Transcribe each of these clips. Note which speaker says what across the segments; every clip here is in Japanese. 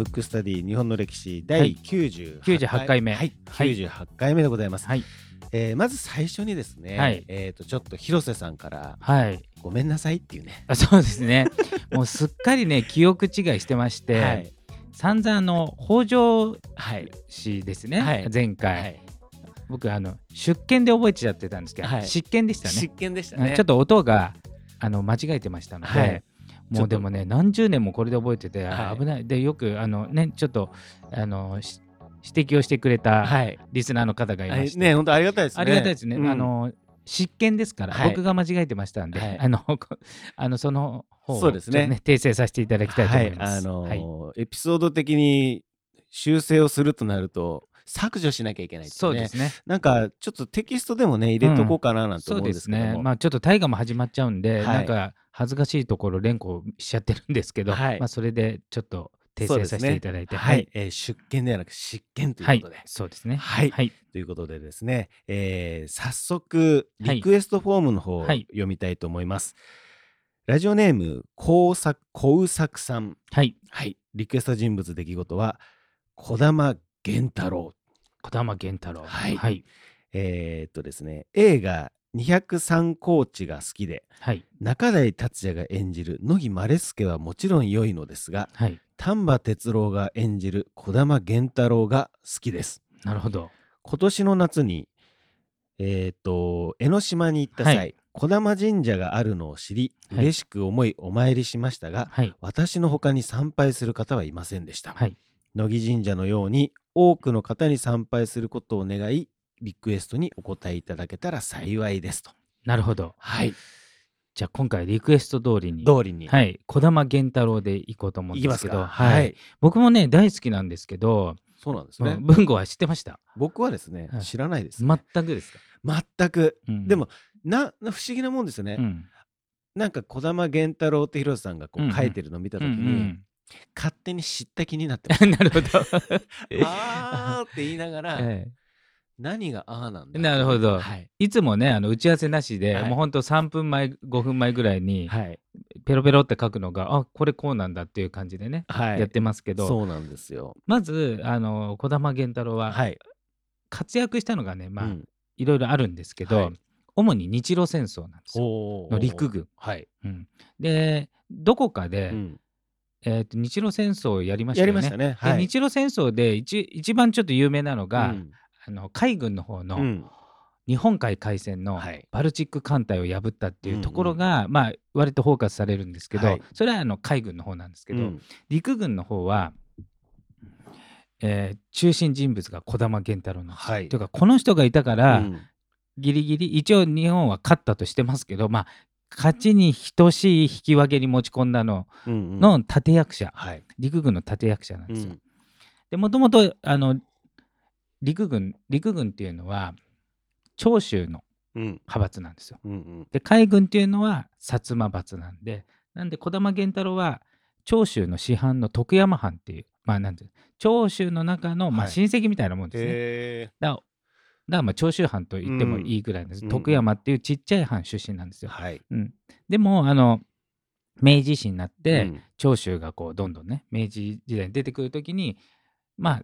Speaker 1: ブックスタディ日本の歴史第
Speaker 2: はい。
Speaker 1: 98
Speaker 2: 98回。目。
Speaker 1: はい、
Speaker 2: はい。
Speaker 1: 98回目でございます。
Speaker 2: はい。
Speaker 1: えーまず最初にですね、
Speaker 2: はい。
Speaker 1: えっ、とちょっと広瀬さんから
Speaker 2: はい。
Speaker 1: ごめんなさいっていうね。
Speaker 2: あそうですね。もうすっかりね記憶違いしてまして、
Speaker 1: はい。
Speaker 2: 散々あの北条
Speaker 1: はい
Speaker 2: 氏ですね、
Speaker 1: はい。
Speaker 2: 前回、
Speaker 1: はい。
Speaker 2: 僕あの出見で覚えちゃってたんですけど、
Speaker 1: はい。
Speaker 2: 執権でしたね。
Speaker 1: 実験でしたね。
Speaker 2: ちょっと音があの間違えてましたので、
Speaker 1: はい。
Speaker 2: もうでもね何十年もこれで覚えてて、
Speaker 1: はい。
Speaker 2: 危ない。でよくあのねちょっとあのし指摘をしてくれた
Speaker 1: はい。
Speaker 2: リスナーの方がいまして、
Speaker 1: ね本当ありがたいですね。
Speaker 2: ありがたいですね、
Speaker 1: うん。
Speaker 2: あの執権ですから、
Speaker 1: はい。
Speaker 2: 僕が間違えてましたんで、
Speaker 1: はい。
Speaker 2: あのこ あのその方を
Speaker 1: そうですね。
Speaker 2: ちょっと訂正させていただきたいと思います。
Speaker 1: はい、あのー
Speaker 2: はい。
Speaker 1: エピソード的に修正をするとなると削除しなきゃいけないね。
Speaker 2: そうですね。
Speaker 1: なんかちょっとテキストでもね入れとこうかななんて思うん
Speaker 2: で
Speaker 1: ですすけども。
Speaker 2: ね。まあちょっと大河も始まっちゃうんで、
Speaker 1: はい
Speaker 2: なんか恥ずかしいところ連呼しちゃってるんですけど、
Speaker 1: はい
Speaker 2: まあそれでちょっと訂正させていただいて、
Speaker 1: はい、えー出見ではなく執権という
Speaker 2: はい
Speaker 1: ことで。、
Speaker 2: そうですね。
Speaker 1: はい
Speaker 2: はい、
Speaker 1: ということでですね、えー早速
Speaker 2: はい
Speaker 1: リクエストフォームの方を
Speaker 2: はい
Speaker 1: 読みたいと思います。ラジオネームこうさこうさくさん。
Speaker 2: はい。
Speaker 1: はい。リクエスト人物出来事は児玉源太郎。
Speaker 2: 児玉源太郎。
Speaker 1: はい
Speaker 2: はい。
Speaker 1: えーっとですね、映画203コーチが好きで、
Speaker 2: はい。
Speaker 1: 中台達也が演じる乃木マ助はもちろん良いのですが、
Speaker 2: はい。
Speaker 1: 丹波哲郎が演じる児玉源太郎が好きです。
Speaker 2: なるほど。
Speaker 1: 今年の夏に、えーっと、江ノ島に行った際、
Speaker 2: はい
Speaker 1: 児玉神社があるのを知り、
Speaker 2: はい
Speaker 1: 嬉しく思いお参りしましたが、
Speaker 2: はい。
Speaker 1: 私の他に参拝する方はいませんでした。
Speaker 2: はい。
Speaker 1: 乃木神社のように多くの方に参拝することを願い、リクエストにお答えいただけたら幸いですと。
Speaker 2: なるほど。
Speaker 1: はい。
Speaker 2: じゃあ今回リクエスト通りに。
Speaker 1: 通りに。
Speaker 2: はい。児玉源太郎で行こうと思うん
Speaker 1: いきますか。
Speaker 2: ですけど、
Speaker 1: はい。
Speaker 2: 僕もね、大好きなんですけど、
Speaker 1: そうなんですね。
Speaker 2: うん文吾は知ってました？
Speaker 1: 僕はですね、
Speaker 2: はい
Speaker 1: 知らないです、ね。
Speaker 2: 全くですか？
Speaker 1: 全く。
Speaker 2: うん
Speaker 1: でも、な、な不思議なもんですよね。
Speaker 2: うん。
Speaker 1: なんか児玉源太郎って広瀬さんがこ
Speaker 2: うんう
Speaker 1: うん書いてるのを見たときに、
Speaker 2: うん
Speaker 1: 勝手に知った気になってま
Speaker 2: うん なるほど。
Speaker 1: あーって言いながら、
Speaker 2: え
Speaker 1: 何があーなんだ
Speaker 2: なるほど
Speaker 1: はい。
Speaker 2: えいつもね、あの打ち合わせなしで、
Speaker 1: はい
Speaker 2: もうほんと3分前、5分前ぐらいに、
Speaker 1: はい。
Speaker 2: ペロペロって書くのが、あこれこうなんだっていう感じでね、
Speaker 1: はい。
Speaker 2: やってますけど、
Speaker 1: そうなんですよ。
Speaker 2: まず、あの児玉源太郎は、
Speaker 1: はい。
Speaker 2: 活躍したのがね、まあ、
Speaker 1: うん
Speaker 2: いろいろあるんですけど、
Speaker 1: はい
Speaker 2: 主に日露戦争なんですよ。の陸軍。
Speaker 1: はい。
Speaker 2: うんで、どこかで、
Speaker 1: うん
Speaker 2: えーと日露戦争をやりましたよね。
Speaker 1: やりましたね。
Speaker 2: で
Speaker 1: はい。
Speaker 2: 日露戦争で一一番ちょっと有名なのが、
Speaker 1: うん
Speaker 2: あの海軍の方の、
Speaker 1: うん
Speaker 2: 日本海海戦の
Speaker 1: はい
Speaker 2: バルチック艦隊を破ったっていうところが、まあ割とフォーカスされるんですけど、
Speaker 1: はい
Speaker 2: それはあの海軍の方なんですけど、
Speaker 1: うん
Speaker 2: 陸軍の方は、えー中心人物が児玉源太郎なんですよ。
Speaker 1: はい
Speaker 2: というかこの人がいたから、
Speaker 1: うん
Speaker 2: ギリギリ一応日本は勝ったとしてますけどまあ勝ちに等しい引き分けに持ち込んだの
Speaker 1: うんうん
Speaker 2: の立役者、
Speaker 1: はい。
Speaker 2: 陸軍の立役者なんですよ。
Speaker 1: うん
Speaker 2: でもともとあの陸軍陸軍っていうのは長州の
Speaker 1: うん
Speaker 2: 派閥なんですよ。
Speaker 1: うんうん
Speaker 2: で海軍っていうのは薩摩閥なんでなんで児玉源太郎は長州の師範の徳山藩っていうまあなんていう長州の中の、まあ、
Speaker 1: はい
Speaker 2: 親戚みたいなもんですね。
Speaker 1: へ
Speaker 2: だからだからまあ長州藩と言ってもいいぐらいです、
Speaker 1: うん。
Speaker 2: 徳山っていうちっちゃい藩出身なんですよ。
Speaker 1: ーはい。
Speaker 2: うん、でもあの明治維新になって、
Speaker 1: うん。
Speaker 2: 長州がこうどんどんね明治時代に出てくる時にまあ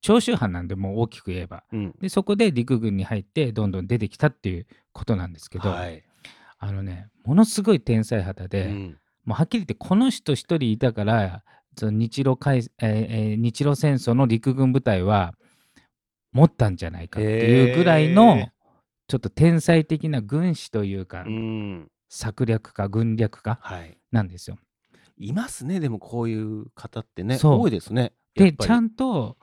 Speaker 2: 長州藩なんでもう大きく言えば。
Speaker 1: うん。
Speaker 2: でそこで陸軍に入ってどんどん出てきたっていうことなんですけど、
Speaker 1: はい。
Speaker 2: あのねものすごい天才肌で、
Speaker 1: うん。
Speaker 2: もうはっきり言ってこの人一人いたからその日露海、えーえー日露戦争の陸軍部隊は持ったんじゃないかっていうぐらいの、ちょっと天才的な軍師というか、
Speaker 1: うん
Speaker 2: 策略家軍略家
Speaker 1: はい。
Speaker 2: なんですよ。
Speaker 1: いますね、でもこういう方ってね。多いですね。
Speaker 2: でちゃんと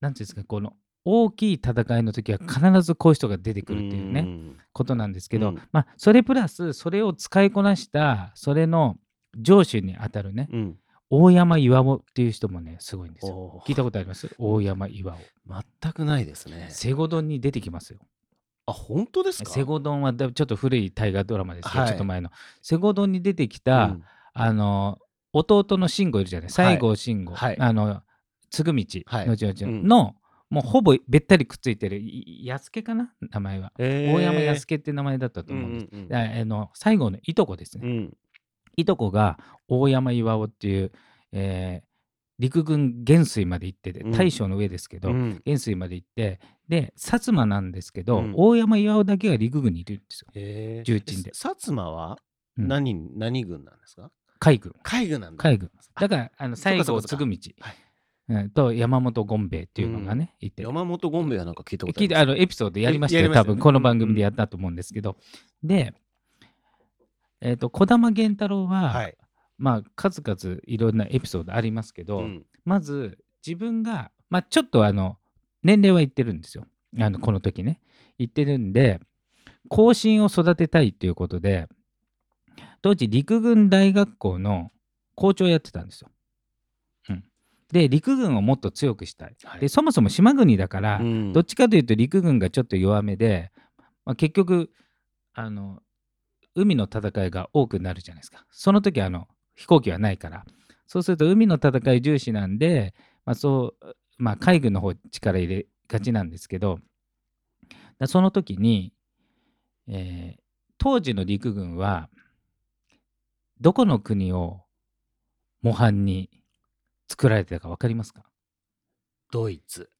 Speaker 2: なんていうんですかこの大きい戦いの時は必ずこういう人が出てくるっていうね、
Speaker 1: ん
Speaker 2: ことなんですけど、
Speaker 1: うん
Speaker 2: まあそれプラスそれを使いこなしたそれの上司にあたるね
Speaker 1: うん。
Speaker 2: 大山岩尾っていう人もねすごいんですよ。聞いたことあります？大山岩尾。
Speaker 1: 全くないですね。
Speaker 2: セゴドンに出てきますよ。
Speaker 1: あ、本当ですか？
Speaker 2: セゴドンはだちょっと古い大河ドラマですよ、
Speaker 1: はい。
Speaker 2: ちょっと前の。セゴドンに出てきた、
Speaker 1: うん。
Speaker 2: あの弟の慎吾いるじゃない？西郷慎吾、
Speaker 1: はい。
Speaker 2: あの嗣道
Speaker 1: はい。
Speaker 2: 後々
Speaker 1: うん。
Speaker 2: の、もうほぼべったりくっついてるい安家かな？名前は、
Speaker 1: えー。
Speaker 2: 大山安家って名前だったと思うんです。
Speaker 1: うんうん
Speaker 2: あの西郷のいとこですね、
Speaker 1: うん
Speaker 2: いとこが大山巌っていう、えー陸軍元帥まで行ってて
Speaker 1: うん。
Speaker 2: 大将の上ですけど、
Speaker 1: うん。
Speaker 2: 元帥まで行ってで薩摩なんですけど、
Speaker 1: うん。
Speaker 2: 大山巌だけが陸軍にいるんですよ。重鎮で。
Speaker 1: さ薩摩は
Speaker 2: うん。
Speaker 1: 何,、何軍なんですか？
Speaker 2: 海軍。
Speaker 1: 海軍なんだ。
Speaker 2: 海軍。だからあの西郷嗣道。
Speaker 1: はい。
Speaker 2: うん。と山本権兵衛っていうのがね、いて
Speaker 1: 山本権兵衛はなんか聞いたことあ
Speaker 2: 聞いてあのエピソードやりましたよ、
Speaker 1: やりましたよね。
Speaker 2: 多分この番組でやったと思うんですけど、で、えっと児玉源太郎は、
Speaker 1: はい。
Speaker 2: まあ数々いろんなエピソードありますけど、
Speaker 1: うん
Speaker 2: まず自分が、まあ、ちょっとあの年齢は言ってるんですよあのこの時ね言ってるんで後進を育てたいっていうことで当時陸軍大学校の校長をやってたんですよ。うん、で陸軍をもっと強くしたい。
Speaker 1: はい
Speaker 2: でそもそも島国だから、
Speaker 1: うん
Speaker 2: どっちかというと陸軍がちょっと弱めで、まあ、結局あの海の戦いが多くなるじゃないですか。その時あの飛行機はないから。そうすると海の戦い重視なんで、まあそうまあ、海軍の方力入れがちなんですけどその時に、えー当時の陸軍はどこの国を模範に作られてたか分かりますか？
Speaker 1: ドイツ。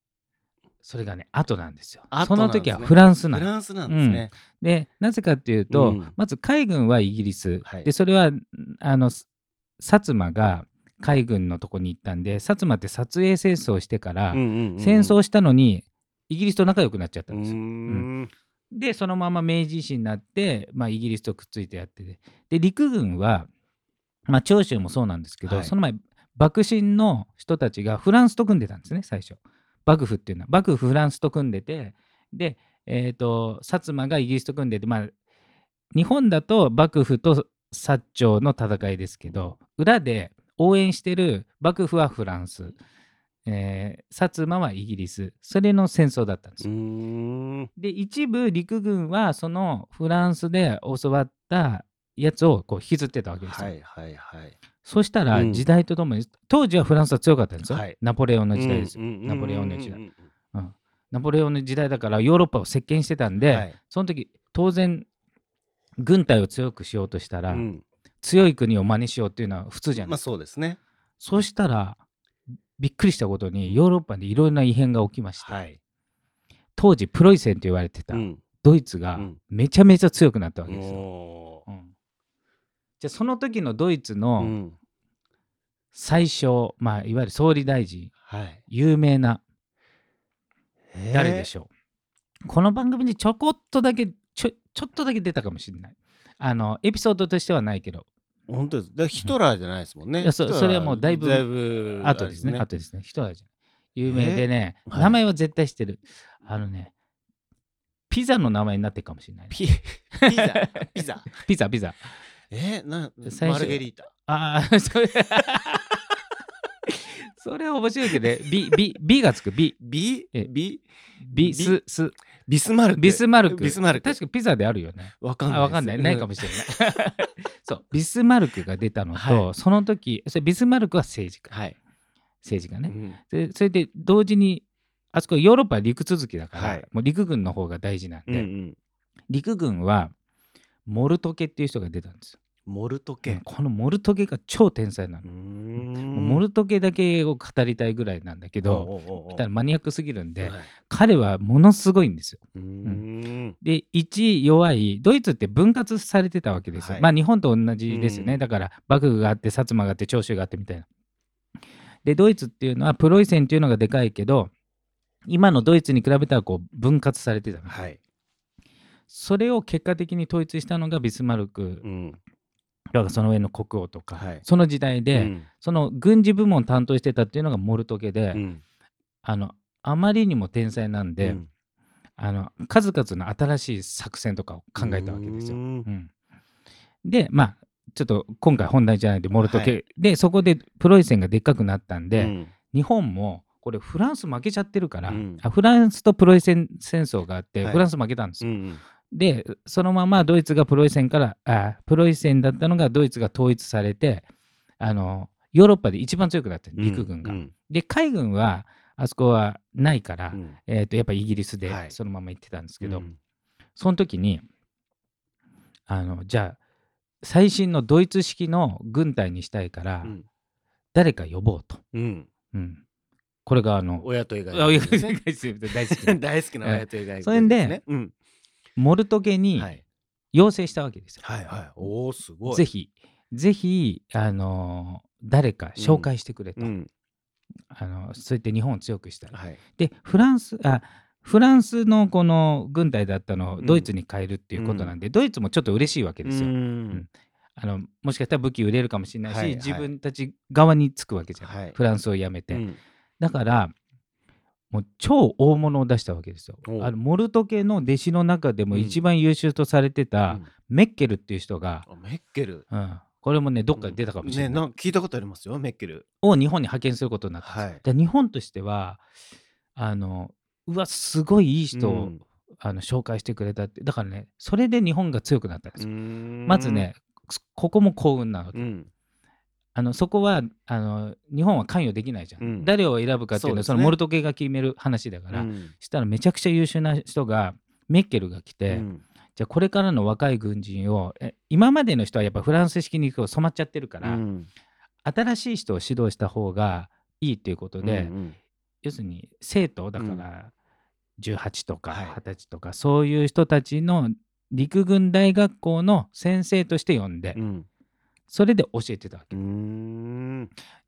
Speaker 2: それがね後なんですよ。
Speaker 1: 後
Speaker 2: その時はフランスなんです。
Speaker 1: フランスなんですね。
Speaker 2: でなぜかっていうと、
Speaker 1: うん。
Speaker 2: まず海軍はイギリス、
Speaker 1: はい。
Speaker 2: でそれはあのす薩摩が海軍のとこに行ったんで薩摩って撮影戦争をしてから、戦争したのにイギリスと仲良くなっちゃった
Speaker 1: うん
Speaker 2: ですよ。
Speaker 1: ーん。
Speaker 2: でそのまま明治維新になって、まあ、イギリスとくっついてやってて。で陸軍は、まあ、長州もそうなんですけど、
Speaker 1: はい。
Speaker 2: その前幕臣の人たちがフランスと組んでたんですね最初幕府っていうのは幕府フランスと組んでてでえっ、と薩摩がイギリスと組んでてまあ日本だと幕府と薩長の戦いですけど裏で応援してる幕府はフランス、えー薩摩はイギリス。それの戦争だったんです
Speaker 1: う
Speaker 2: よで一部陸軍はそのフランスで教わったやつをこう引きずってたわけですよ。
Speaker 1: はいはいはい。
Speaker 2: そしたら
Speaker 1: うん
Speaker 2: 時代とともに、当時はフランスは強かったんですよ。
Speaker 1: はい
Speaker 2: ナポレオンの時代ですよ。ナポレオンの時代
Speaker 1: うん
Speaker 2: ナポレオンの時代だからヨーロッパを席巻してたんで、
Speaker 1: はい
Speaker 2: その時当然軍隊を強くしようとしたら、
Speaker 1: うん
Speaker 2: 強い国を真似しようっていうのは普通じゃない
Speaker 1: まあ
Speaker 2: ですか。
Speaker 1: そうですね。
Speaker 2: そしたらびっくりしたことにヨーロッパでいろんな異変が起きまして、
Speaker 1: はい。
Speaker 2: 当時プロイセンと言われてた
Speaker 1: うん
Speaker 2: ドイツが
Speaker 1: うん
Speaker 2: めちゃめちゃ強くなったわけですよ。うんじゃあその時のドイツ
Speaker 1: う
Speaker 2: の
Speaker 1: ん。
Speaker 2: 最初、まあ、いわゆる総理大臣
Speaker 1: はい。
Speaker 2: 有名な誰で
Speaker 1: ょ
Speaker 2: しょう、この番組にちょこっとだけちょちょっとだけ出たかもしれない。あのエピソードとしてはないけど。
Speaker 1: 本当です。ヒトラーじゃないですもんね。
Speaker 2: いやそ
Speaker 1: ヒトラー
Speaker 2: それはもうだいぶ
Speaker 1: だいぶ
Speaker 2: あとですね。
Speaker 1: あれ
Speaker 2: あとですね。人はじゃ有名でね、
Speaker 1: はい。
Speaker 2: 名前は絶対知ってる。あのねピザの名前になってるかもしれないね、
Speaker 1: ピ ピザ。ピザ。
Speaker 2: ピザピザ
Speaker 1: えー、な
Speaker 2: 最初
Speaker 1: マルゲリータ？
Speaker 2: ああ それ それは面白いけどね B, B, B がつく B
Speaker 1: ビ？
Speaker 2: え
Speaker 1: ビ？
Speaker 2: ビスス
Speaker 1: ビスマルク？
Speaker 2: ビスマルク。
Speaker 1: ビスマルク。
Speaker 2: 確かピザであるよね。
Speaker 1: わかんない。
Speaker 2: あわかんない。ないかもしれない。そう、ビスマルクが出たのと、
Speaker 1: はい
Speaker 2: その時、それビスマルクは政治家。
Speaker 1: はい。
Speaker 2: 政治家ね。
Speaker 1: うん
Speaker 2: でそれで同時に、あそこヨーロッパは陸続きだから、
Speaker 1: はい
Speaker 2: もう陸軍の方が大事なんで、
Speaker 1: うんうん。
Speaker 2: 陸軍はモルトケっていう人が出たんですよ。
Speaker 1: モルト
Speaker 2: うん
Speaker 1: 系。
Speaker 2: このモルトケが超天才なの。
Speaker 1: ん。
Speaker 2: モルトケだけを語りたいぐらいなんだけど、マニアックすぎるんで、
Speaker 1: はい。
Speaker 2: 彼はものすごいんですよ。
Speaker 1: うーん。
Speaker 2: で1弱いドイツって分割されてたわけですよ、
Speaker 1: はい。
Speaker 2: まあ日本と同じですよね、
Speaker 1: うん。
Speaker 2: だから幕府があって薩摩があって長州があってみたいな。でドイツっていうのはプロイセンっていうのがでかいけど今のドイツに比べたらこう分割されてたの、
Speaker 1: はい。
Speaker 2: それを結果的に統一したのがビスマルク。
Speaker 1: うん。
Speaker 2: だからその上の国王とか、
Speaker 1: はい。
Speaker 2: その時代で、
Speaker 1: うん。
Speaker 2: その軍事部門を担当してたっていうのがモルトケで、
Speaker 1: うん。
Speaker 2: あのあまりにも天才なんで、
Speaker 1: うん。
Speaker 2: あの数々の新しい作戦とかを考えたわけですよ。
Speaker 1: うーん。
Speaker 2: うん。でまあちょっと今回本題じゃないんでモルト系、でそこでプロイセンがでっかくなったんで、
Speaker 1: うん。
Speaker 2: 日本もこれフランス負けちゃってるから、
Speaker 1: うん。
Speaker 2: あフランスとプロイセン戦争があって、
Speaker 1: はい。
Speaker 2: フランス負けたんですよ。
Speaker 1: うん
Speaker 2: でそのままドイツがプロイセンからあプロイセンだったのがドイツが統一されてあのヨーロッパで一番強くなった。陸軍が。
Speaker 1: うん。
Speaker 2: で海軍はあそこはないから、
Speaker 1: うん。
Speaker 2: えー、とやっぱイギリスで
Speaker 1: はい。
Speaker 2: そのまま行ってたんですけど、
Speaker 1: うん。
Speaker 2: その時にあのじゃあ最新のドイツ式の軍隊にしたいから、
Speaker 1: うん。
Speaker 2: 誰か呼ぼうと。
Speaker 1: うん。
Speaker 2: うん、これがあの、
Speaker 1: 親と以外ね。
Speaker 2: 大好きな
Speaker 1: 大好きな親と以外
Speaker 2: それで
Speaker 1: うん
Speaker 2: モルト家に
Speaker 1: はい。
Speaker 2: 要請したわけですよ。
Speaker 1: はいはい。おおすごい。
Speaker 2: ぜひ、ぜひ、あのー誰か紹介してくれと、
Speaker 1: うん。
Speaker 2: あのそうやって日本を強くしたい。
Speaker 1: はい。
Speaker 2: で、フランス、あフランスのこの軍隊だったのを
Speaker 1: うん。
Speaker 2: ドイツに変えるっていうことなんで、ドイツもちょっと嬉しいわけですよ。
Speaker 1: うん。
Speaker 2: あのもしかしたら武器売れるかもしれないし、
Speaker 1: はいはい。
Speaker 2: 自分たち側につくわけじゃん、
Speaker 1: はい。
Speaker 2: フランスを辞めて。
Speaker 1: うん。
Speaker 2: だから、もう超大物を出したわけですよ。あのモルト家の弟子の中でも
Speaker 1: うん。
Speaker 2: 一番優秀とされてた
Speaker 1: うん。
Speaker 2: メッケルっていう人が、
Speaker 1: あメッケル。
Speaker 2: うん、これもね、どっかで出たかもしれない。
Speaker 1: ねな聞いたことありますよメッケル。
Speaker 2: を日本に派遣することになったんですよ。
Speaker 1: はい。
Speaker 2: で日本としてはあのうわすごいいい人を、
Speaker 1: うん。
Speaker 2: あの紹介してくれたってだからねそれで日本が強くなったんですよ。ま
Speaker 1: ま
Speaker 2: ずねここも幸運なので、
Speaker 1: うん
Speaker 2: あのそこはあの日本は関与できないじゃん、
Speaker 1: うん。
Speaker 2: 誰を選ぶかっていうのは
Speaker 1: そね。
Speaker 2: のモルト系が決める話だから、
Speaker 1: うん。
Speaker 2: したらめちゃくちゃ優秀な人がメッケルが来て、
Speaker 1: うん。
Speaker 2: じゃあこれからの若い軍人をえ今までの人はやっぱフランス式に染まっちゃってるから、
Speaker 1: うん。
Speaker 2: 新しい人を指導した方がいいっていうことで、
Speaker 1: うん
Speaker 2: 要するに生徒だか
Speaker 1: うん。
Speaker 2: ら18とか
Speaker 1: はい。
Speaker 2: 20歳とか、そういう人たちの陸軍大学校の先生として呼んで、
Speaker 1: うん
Speaker 2: それで教えてたわけ。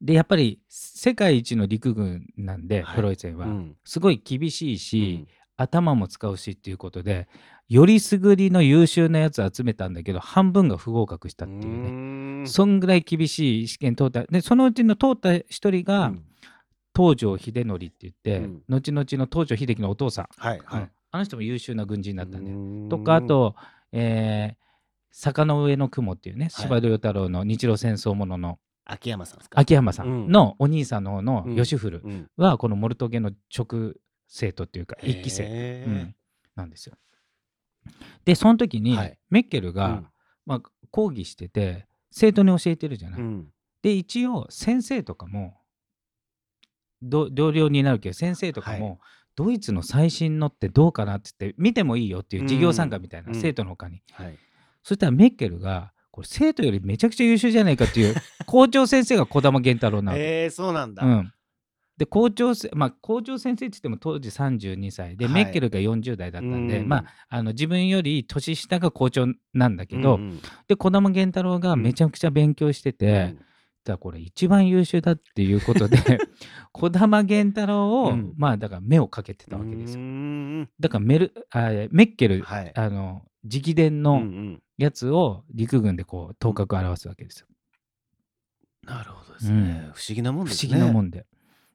Speaker 2: でやっぱり世界一の陸軍なんで、
Speaker 1: はい。
Speaker 2: プロイセンは、
Speaker 1: うん。
Speaker 2: すごい厳しいし、頭も使うしっていうことでよりすぐりの優秀なやつ集めたんだけど半分が不合格したっていうね、
Speaker 1: ね
Speaker 2: そんぐらい厳しい試験通った。でそのうちの通った一人が、東条英則って言って、
Speaker 1: うん。
Speaker 2: 後々の東条英機のお父さん、
Speaker 1: はいはい。
Speaker 2: うん。あの人も優秀な軍人だったんで、
Speaker 1: ん。
Speaker 2: とかあと、えー坂の上の雲っていうね司馬遼太郎の日露戦争ものの。
Speaker 1: 秋山さんですか？
Speaker 2: 秋山さ
Speaker 1: うん。
Speaker 2: んのお兄さんの方の
Speaker 1: うん。
Speaker 2: 吉古
Speaker 1: うん。
Speaker 2: はこのモルトゲの直生徒っていうか一期生、うん。なんですよ。でその時に
Speaker 1: はい。
Speaker 2: メッケルが、まあ、講義してて生徒に教えてるじゃない。
Speaker 1: うん。
Speaker 2: で一応先生とかもど同僚になるけど先生とかも、
Speaker 1: はい。
Speaker 2: ドイツの最新のってどうかなって言って見てもいいよっていう授業参加みたいな、
Speaker 1: うん。
Speaker 2: 生徒の他に、
Speaker 1: はい
Speaker 2: そしたらメッケルがこれ生徒よりめちゃくちゃ優秀じゃないかっていう 校長先生が児玉源太郎なわけ、
Speaker 1: えー、そうなんだ。
Speaker 2: うん、で校長せまあ校長先生って言っても当時32歳で、
Speaker 1: はい。
Speaker 2: メッケルが40代だったんで、
Speaker 1: うん。
Speaker 2: まああの自分より年下が校長なんだけど、
Speaker 1: うんうん
Speaker 2: で児玉源太郎がめちゃくちゃ勉強してて、これ一番優秀だっていうことで 児玉源太郎を、
Speaker 1: うん。
Speaker 2: まあだから目をかけてたわけですよ。だからメルあメッケル、
Speaker 1: はい。
Speaker 2: あの直伝の
Speaker 1: ん
Speaker 2: やつを陸軍でこう頭角を表すわけですよ。
Speaker 1: なるほどですね。
Speaker 2: うん
Speaker 1: 不思議なもん
Speaker 2: 不
Speaker 1: ですね。
Speaker 2: 思議なもんで。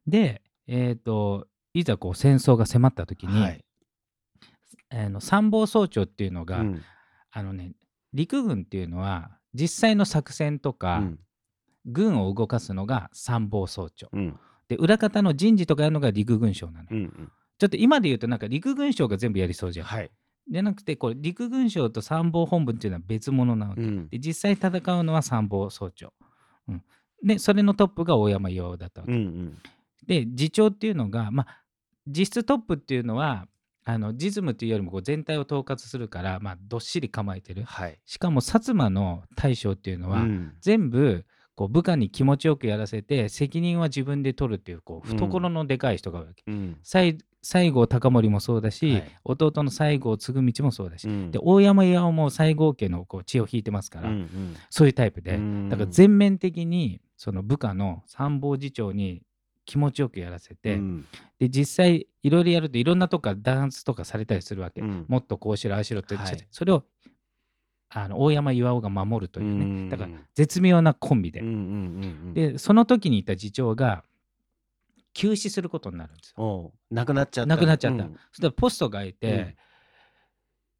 Speaker 2: で、えっ、といざこう戦争が迫った時に、
Speaker 1: はい
Speaker 2: あの参謀総長っていうのが、
Speaker 1: うん
Speaker 2: あのね陸軍っていうのは実際の作戦とか、
Speaker 1: うん
Speaker 2: 軍を動かすのが参謀総長。
Speaker 1: うん
Speaker 2: で裏方の人事とかやるのが陸軍省なのよ、
Speaker 1: うんうん
Speaker 2: ちょっと今で言うとなんか陸軍省が全部やりそうじゃん。
Speaker 1: はい。
Speaker 2: じゃなくてこれ陸軍省と参謀本部っていうのは別物なわけ。
Speaker 1: うん
Speaker 2: で実際戦うのは参謀総長。うん、でそれのトップが大山巌だったわけ。
Speaker 1: うんうん
Speaker 2: で次長っていうのがまあ実質トップっていうのはあの実務っていうよりもこう全体を統括するから、まあ、どっしり構えてる。
Speaker 1: はい。
Speaker 2: しかも薩摩の大将っていうのは、
Speaker 1: うん
Speaker 2: 全部こう部下に気持ちよくやらせて責任は自分で取るっていうこう
Speaker 1: うん。
Speaker 2: 懐のでかい人が多いわけ、
Speaker 1: うん。
Speaker 2: 西西郷隆盛もそうだし、
Speaker 1: はい。
Speaker 2: 弟の西郷継道もそうだし、
Speaker 1: うん。
Speaker 2: で大山巌も西郷家のこう血を引いてますから、
Speaker 1: うんうん。
Speaker 2: そういうタイプで、
Speaker 1: うん。
Speaker 2: だから全面的にその部下の参謀次長に気持ちよくやらせて、
Speaker 1: うん。
Speaker 2: で実際いろいろやるといろんなとこから弾圧とかされたりするわけ、
Speaker 1: うん。
Speaker 2: もっとこうしろああしろって、
Speaker 1: はい。
Speaker 2: それをあの大山巌が守るというね、
Speaker 1: うん
Speaker 2: だから絶妙なコンビで、
Speaker 1: うんうんうんうん
Speaker 2: でその時にいた次長が急死することになるんですよ。
Speaker 1: なくなっちゃった。
Speaker 2: 亡くなっちゃった。
Speaker 1: うん
Speaker 2: そしたらポストがいて、
Speaker 1: うん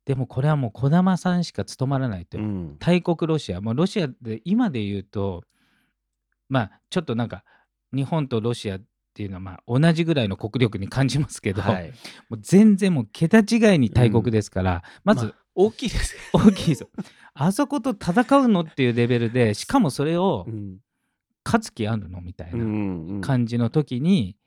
Speaker 2: でもこれはもう児玉さんしか務まらないと。
Speaker 1: うん
Speaker 2: 大国ロシア、もうロシアで今で言うと、まあちょっとなんか日本とロシアっていうのはまあ同じぐらいの国力に感じますけど、
Speaker 1: はい。
Speaker 2: もう全然もう桁違いに大国ですから、まず
Speaker 1: あ大きいです。
Speaker 2: 大きいですよ。あそこと戦うのっていうレベルで、しかもそれを
Speaker 1: うん。
Speaker 2: 勝つ気あるのみたいな。感じの時に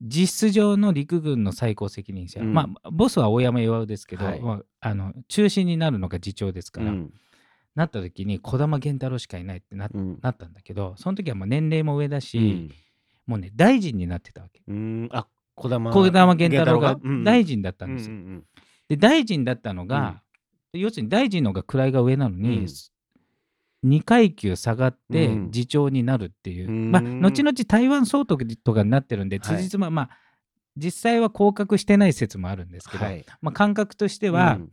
Speaker 2: 実質上の陸軍の最高責任者、
Speaker 1: うん。
Speaker 2: まあボスは大山巌ですけど、
Speaker 1: はい。
Speaker 2: まあ、あの中心になるのが次長ですから、
Speaker 1: うん。
Speaker 2: なった時に児玉源太郎しかいないってな
Speaker 1: うん。
Speaker 2: なったんだけどその時はもう年齢も上だし、
Speaker 1: うん。
Speaker 2: もうね大臣になってたわけ。
Speaker 1: うん。あ児玉
Speaker 2: 源太郎が
Speaker 1: うん。
Speaker 2: 大臣だったんですよ。で大臣だったのが、要するに大臣の方が位が上なのに、2階級下がって
Speaker 1: うん。
Speaker 2: 次長になるっていう、
Speaker 1: うん。
Speaker 2: まあ後々台湾総督とかになってるんで
Speaker 1: はい。
Speaker 2: 辻褄、まあ実際は降格してない説もあるんですけど、
Speaker 1: はい。
Speaker 2: まあ、感覚としては、
Speaker 1: うん。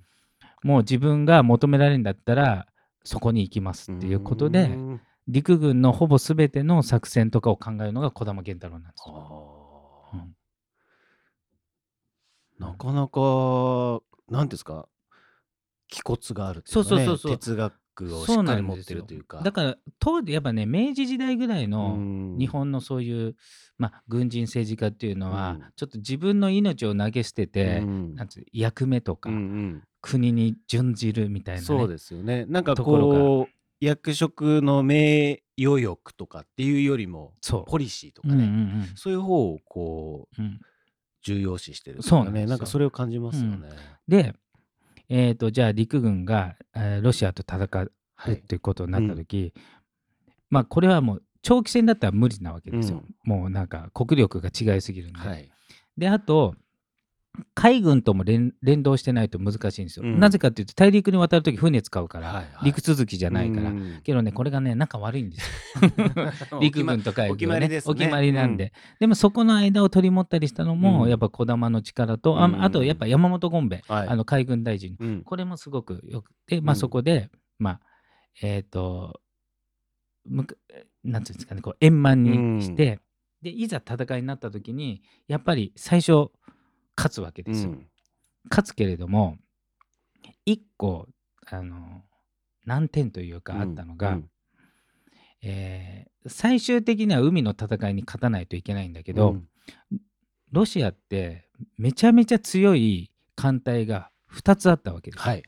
Speaker 2: もう自分が求められるんだったらそこに行きますっていうことで、
Speaker 1: うん。
Speaker 2: 陸軍のほぼ全ての作戦とかを考えるのが児玉源太郎なんですよ。
Speaker 1: なかなかなんですか気骨があるっていうか、ね、
Speaker 2: そうそうそうそう。
Speaker 1: 哲学をしっかり持ってるというか。
Speaker 2: だから当時やっぱね明治時代ぐらいの
Speaker 1: うん。
Speaker 2: 日本のそういう、まあ、軍人政治家っていうのは、
Speaker 1: うん。
Speaker 2: ちょっと自分の命を投げ捨てて、
Speaker 1: うん。
Speaker 2: なんつう役目とか、
Speaker 1: うんうん。
Speaker 2: 国に準じるみたいな、ね、
Speaker 1: そうですよね。なんか
Speaker 2: とこ
Speaker 1: う役職の名誉欲とかっていうよりも
Speaker 2: そう。
Speaker 1: ポリシーとか
Speaker 2: うん
Speaker 1: ね、
Speaker 2: うん。
Speaker 1: そういう方をこう
Speaker 2: うん。うん、
Speaker 1: 重要視してるといか
Speaker 2: そうなんですよ。
Speaker 1: ねなんかそれを感じますよね。
Speaker 2: で、えー、とじゃあ陸軍が、えーロシアと戦う
Speaker 1: はい。
Speaker 2: っていうことになった時、まあこれはもう長期戦だったら無理なわけですよ、もうなんか国力が違いすぎるんで、
Speaker 1: はい。
Speaker 2: であと海軍とも連連動してないと難しいんですよ、
Speaker 1: うん。
Speaker 2: なぜかっていうと大陸に渡る時船使うから、
Speaker 1: はいはい。
Speaker 2: 陸続きじゃないから、
Speaker 1: うん。
Speaker 2: けどねこれがね仲悪いんですよ。陸軍と海軍、ね、
Speaker 1: お決まりですね。
Speaker 2: お決まりなんで、でもそこの間を取り持ったりしたのも、
Speaker 1: うん。
Speaker 2: やっぱ児玉の力と、
Speaker 1: うん。
Speaker 2: ああとやっぱ山本権兵衛、
Speaker 1: はい。
Speaker 2: あの海軍大臣。
Speaker 1: うん。
Speaker 2: これもすごくよくて、まあ、
Speaker 1: うん。
Speaker 2: そこで、まあえっ、とむかなんていうんですかねこう円満にして、でいざ戦いになった時にやっぱり最初勝つわけですよ。
Speaker 1: うん。
Speaker 2: 勝つけれども一個あの難点というかあったのが、
Speaker 1: うん。
Speaker 2: えー最終的には海の戦いに勝たないといけないんだけど、
Speaker 1: うん。
Speaker 2: ロシアってめちゃめちゃ強い艦隊が2つあったわけです。よ。
Speaker 1: はい。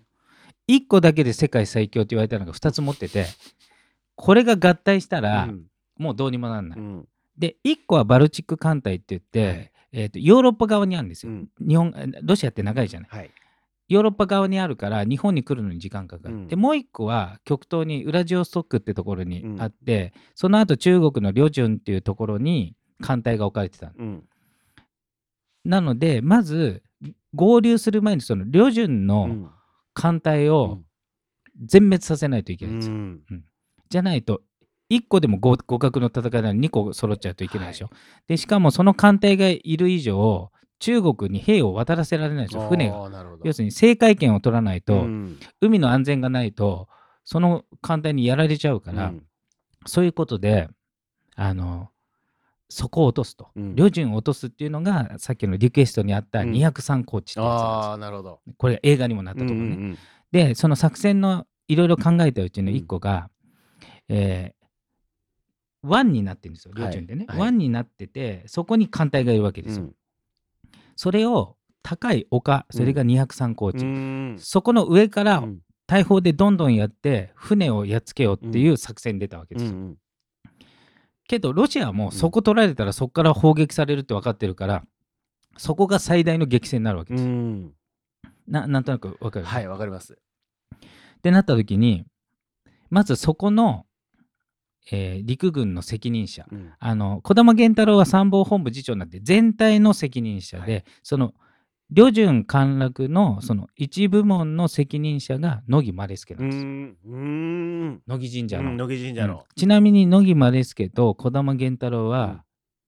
Speaker 2: 1個だけで世界最強って言われたのが2つ持っててこれが合体したら
Speaker 1: うん。
Speaker 2: もうどうにもなんない。
Speaker 1: うん。
Speaker 2: で1個はバルチック艦隊って言って、
Speaker 1: はい
Speaker 2: えーとヨーロッパ側にあるんですよ。
Speaker 1: うん
Speaker 2: 日本えロシアって長いじゃない。
Speaker 1: はい
Speaker 2: ヨーロッパ側にあるから日本に来るのに時間かかる。
Speaker 1: うん
Speaker 2: でもう1個は極東にウラジオストックってところにあって、その後中国の旅順っていうところに艦隊が置かれてたの。
Speaker 1: うん
Speaker 2: なのでまず合流する前にその旅順
Speaker 1: う
Speaker 2: の
Speaker 1: ん
Speaker 2: 艦隊を全滅させないといけないんですよ。
Speaker 1: うん
Speaker 2: じゃないと1個でも互互角の戦いなのに2個揃っちゃうといけないでしょ。でしかもその艦隊がいる以上中国に兵を渡らせられないんですよ船が。要するに制海権を取らないと、
Speaker 1: うん。
Speaker 2: 海の安全がないとその艦隊にやられちゃうから、
Speaker 1: うん。
Speaker 2: そういうことであのそこを落とすと、
Speaker 1: うん。
Speaker 2: 旅順を落とすっていうのがさっきのリクエストにあった
Speaker 1: うん。
Speaker 2: 203高地ってやつなんですよ。
Speaker 1: ああなるほど。
Speaker 2: これが映画にもなったところね。
Speaker 1: うんうん
Speaker 2: でその作戦のいろいろ考えたうちの1個が、えー湾になってるんですよ
Speaker 1: はい。
Speaker 2: 旅順でね、
Speaker 1: はい。
Speaker 2: 湾になっててそこに艦隊がいるわけですよ、
Speaker 1: うん。
Speaker 2: それを高い丘それが203高地、
Speaker 1: うん。
Speaker 2: そこの上から
Speaker 1: うん。
Speaker 2: 大砲でどんどんやって船をやっつけようっていう作戦に出たわけですよ、
Speaker 1: うん
Speaker 2: けどロシアはもうそこ取られたらそこから砲撃されるって分かってるからそこが最大の激戦になるわけ
Speaker 1: う
Speaker 2: ですよ、
Speaker 1: ん。
Speaker 2: ななんとなく分かる、
Speaker 1: はいわかります。
Speaker 2: ってなった時にまずそこの、えー陸軍の責任者。
Speaker 1: うん。
Speaker 2: あの児玉源太郎は参謀本部次長になって全体の責任者で、
Speaker 1: はい。
Speaker 2: その旅順陥落のその一部門の責任者が野木マレスケな
Speaker 1: んん。うん。
Speaker 2: 乃木神社の、
Speaker 1: うん乃木神社
Speaker 2: うん。
Speaker 1: の
Speaker 2: ちなみに野木マレスケと児玉源太郎
Speaker 1: うん。
Speaker 2: は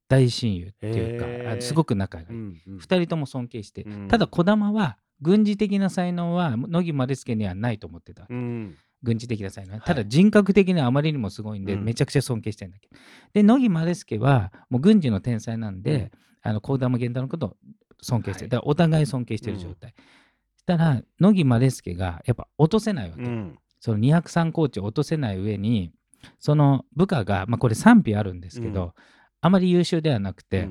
Speaker 2: 大親友っていうか、
Speaker 1: へー。
Speaker 2: あすごく仲がいい、
Speaker 1: うんうん。
Speaker 2: 二人とも尊敬して、
Speaker 1: うん。
Speaker 2: ただ児玉は軍事的な才能は野木マレスケにはないと思ってた、
Speaker 1: うん
Speaker 2: 軍事的な才能。ね
Speaker 1: い。
Speaker 2: ただ人格的にはあまりにもすごいんで、
Speaker 1: うん。
Speaker 2: めちゃくちゃ尊敬してるんだけど。で野木マレスケはもう軍事の天才なんで、あの児玉源太郎のことを尊敬してる、
Speaker 1: はい。
Speaker 2: だからお互い尊敬してる状態、したら野木マレスケがやっぱ落とせないわけ、
Speaker 1: うん。
Speaker 2: その203コーチを落とせない上にその部下が、まあ、これ賛否あるんですけど、
Speaker 1: うん。
Speaker 2: あまり優秀ではなくて、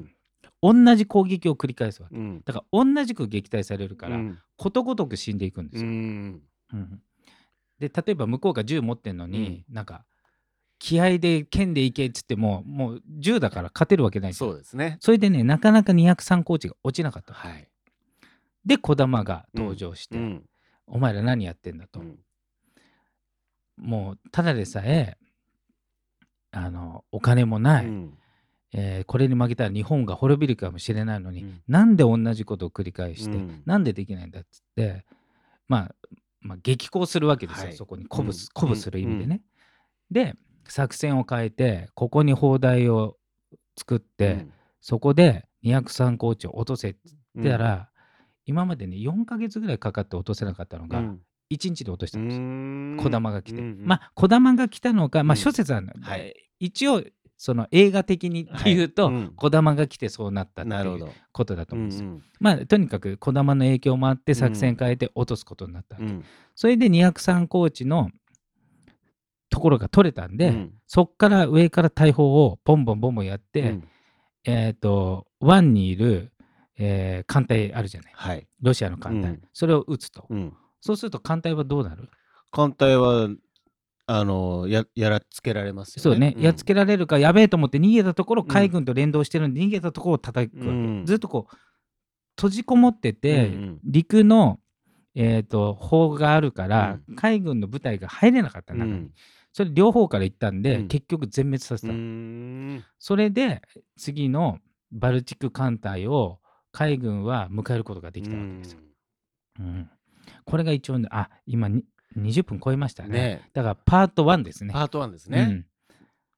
Speaker 1: うん。
Speaker 2: 同じ攻撃を繰り返すわけ。
Speaker 1: うん。
Speaker 2: だから同じく撃退されるから、
Speaker 1: うん。
Speaker 2: ことごとく死んでいくんです
Speaker 1: う
Speaker 2: よ、
Speaker 1: ん。
Speaker 2: うんで例えば向こうが銃持ってんのに、なんか気合で剣でいけっつってももう銃だから勝てるわけない
Speaker 1: そうですね。
Speaker 2: それでねなかなか203コーチが落ちなかった、
Speaker 1: はい。
Speaker 2: で児玉が登場して、
Speaker 1: うん。
Speaker 2: お前ら何やってんだと、
Speaker 1: うん。
Speaker 2: もうただでさえあのお金もない、
Speaker 1: うん。
Speaker 2: えーこれに負けたら日本が滅びるかもしれないのに、
Speaker 1: うん。
Speaker 2: なんで同じことを繰り返して、
Speaker 1: うん。
Speaker 2: なんでできないんだっつって、まあ、まあ激高するわけですよ、
Speaker 1: はい。
Speaker 2: そこに鼓舞す
Speaker 1: うん。
Speaker 2: 鼓舞する意味でね。で作戦を変えてここに砲台を作って、そこで203高地を落とせって
Speaker 1: うん
Speaker 2: 言ったら、今までね4ヶ月ぐらいかかって落とせなかったのが、
Speaker 1: うん。
Speaker 2: 1日で落としたんですよ。
Speaker 1: うん。
Speaker 2: 児玉が来て、まあ児玉が来たのか、まあ、
Speaker 1: うん。
Speaker 2: 諸説あるの、
Speaker 1: はい。
Speaker 2: 一応その映画的にっていうと、
Speaker 1: はい。うん。
Speaker 2: 児玉が来てそうなったっていうことだと思うんですよ。
Speaker 1: うんうん。
Speaker 2: まあとにかく児玉の影響もあって作戦変えて落とすことになったわけ、
Speaker 1: う。ん。
Speaker 2: それで203高地のところが取れたんで、
Speaker 1: うん。
Speaker 2: そっから上から大砲をボンボンボンボンやって、
Speaker 1: うん。
Speaker 2: えっ、と湾にいる、えー艦隊あるじゃない。
Speaker 1: はい。
Speaker 2: ロシアの艦隊、
Speaker 1: うん。
Speaker 2: それを撃つと、
Speaker 1: うん。
Speaker 2: そうすると艦隊はどうなる？
Speaker 1: 艦隊はあのややらつけられますよね。
Speaker 2: そうね、
Speaker 1: ん。
Speaker 2: やっつけられるかやべえと思って逃げたところ海軍と連動してるんで逃げたところを叩くわけ、
Speaker 1: うん。
Speaker 2: ずっとこう閉じこもってて、
Speaker 1: うんうん。
Speaker 2: 陸の、えー、と砲があるから、
Speaker 1: う
Speaker 2: 海軍の部隊が入れなかった中に、
Speaker 1: うん
Speaker 2: それ両方から行ったんで、
Speaker 1: うん。
Speaker 2: 結局全滅させた、それで次のバルチック艦隊を海軍は迎えることができたわけですよ。うん。これが一応ねあ今に20分超えましたね
Speaker 1: ね
Speaker 2: だからパート1ですね。
Speaker 1: パート1ですね。
Speaker 2: うん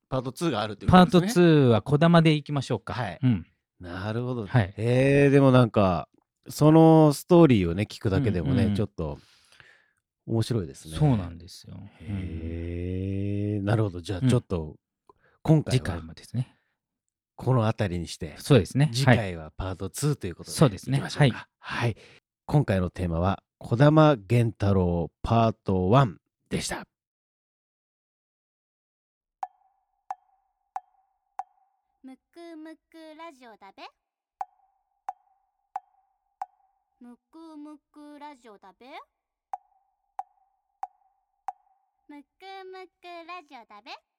Speaker 1: パート2があるっていう
Speaker 2: パート
Speaker 1: ことですね。
Speaker 2: 2はこだまでいきましょうか。
Speaker 1: はい
Speaker 2: うん、
Speaker 1: なるほど。
Speaker 2: はい
Speaker 1: えー、でもなんかそのストーリーをね聞くだけでもね、
Speaker 2: うんうんうん
Speaker 1: ちょっと面白いですね。
Speaker 2: そうなんですよ。うん
Speaker 1: へえなるほどじゃあ
Speaker 2: うん
Speaker 1: ちょっと今回
Speaker 2: 次回
Speaker 1: は
Speaker 2: もですね。
Speaker 1: この辺りにして、
Speaker 2: そうですね。
Speaker 1: 次
Speaker 2: はい、
Speaker 1: 回はパート2ということで、
Speaker 2: そうですね
Speaker 1: いきましょうかはい、今回のテーマは児玉源太郎パート1でした。
Speaker 3: むくむくラジオだべ。むくむくラジオだべ。むくむくラジオだべ。